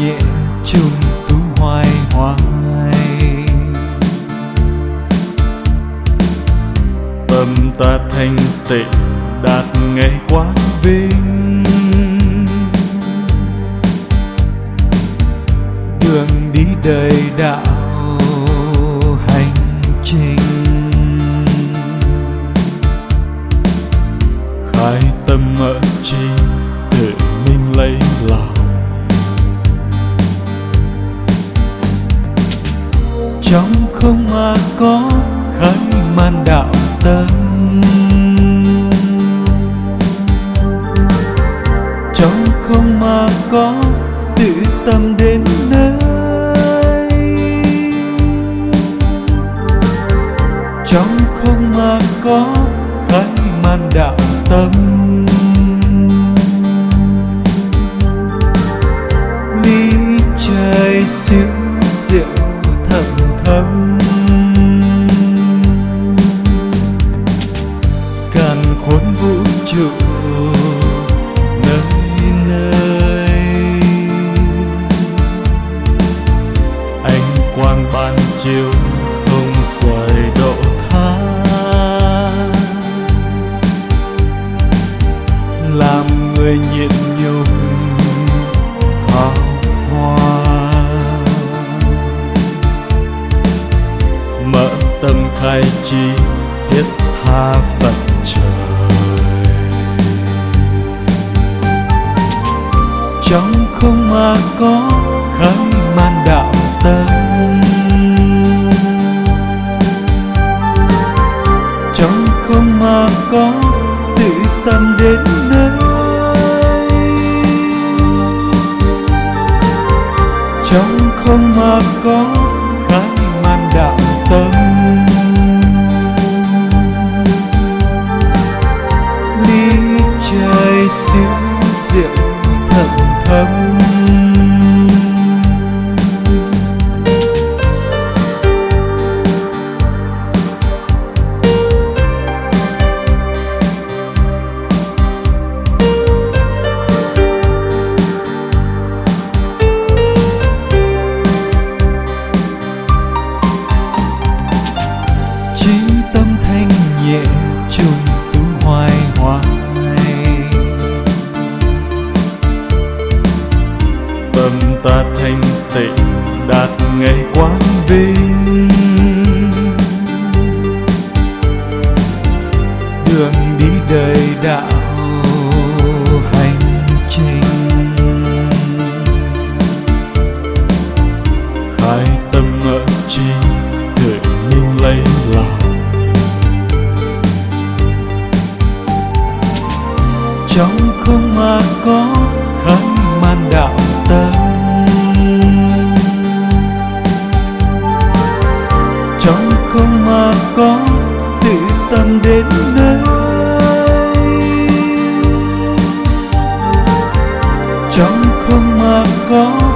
nhẹ chung tú hoài hoài. Tâm ta thanh tịnh, đạt ngày quang vinh. Đường đi đời đạo hành trình. Có khai man đạo tâm trong không mà có tự tâm đến nơi. Trong không mà có khai man đạo tâm ly trời siêu vũ trụ nơi nơi. Anh quang ban chiếu không rời độ tha. Làm người nhịn nhục hào hoa. Mở tâm khai trí thiết tha trong không mà có khai man đạo tâm. Trong không mà có tịnh đạt ngày quang vinh. Đường đi đời đạo hành trình. Khai tâm ở trí tự nhiên lấy lòng. Trong không mà có khai trong không mà có tự tâm đến đây, trong không mà có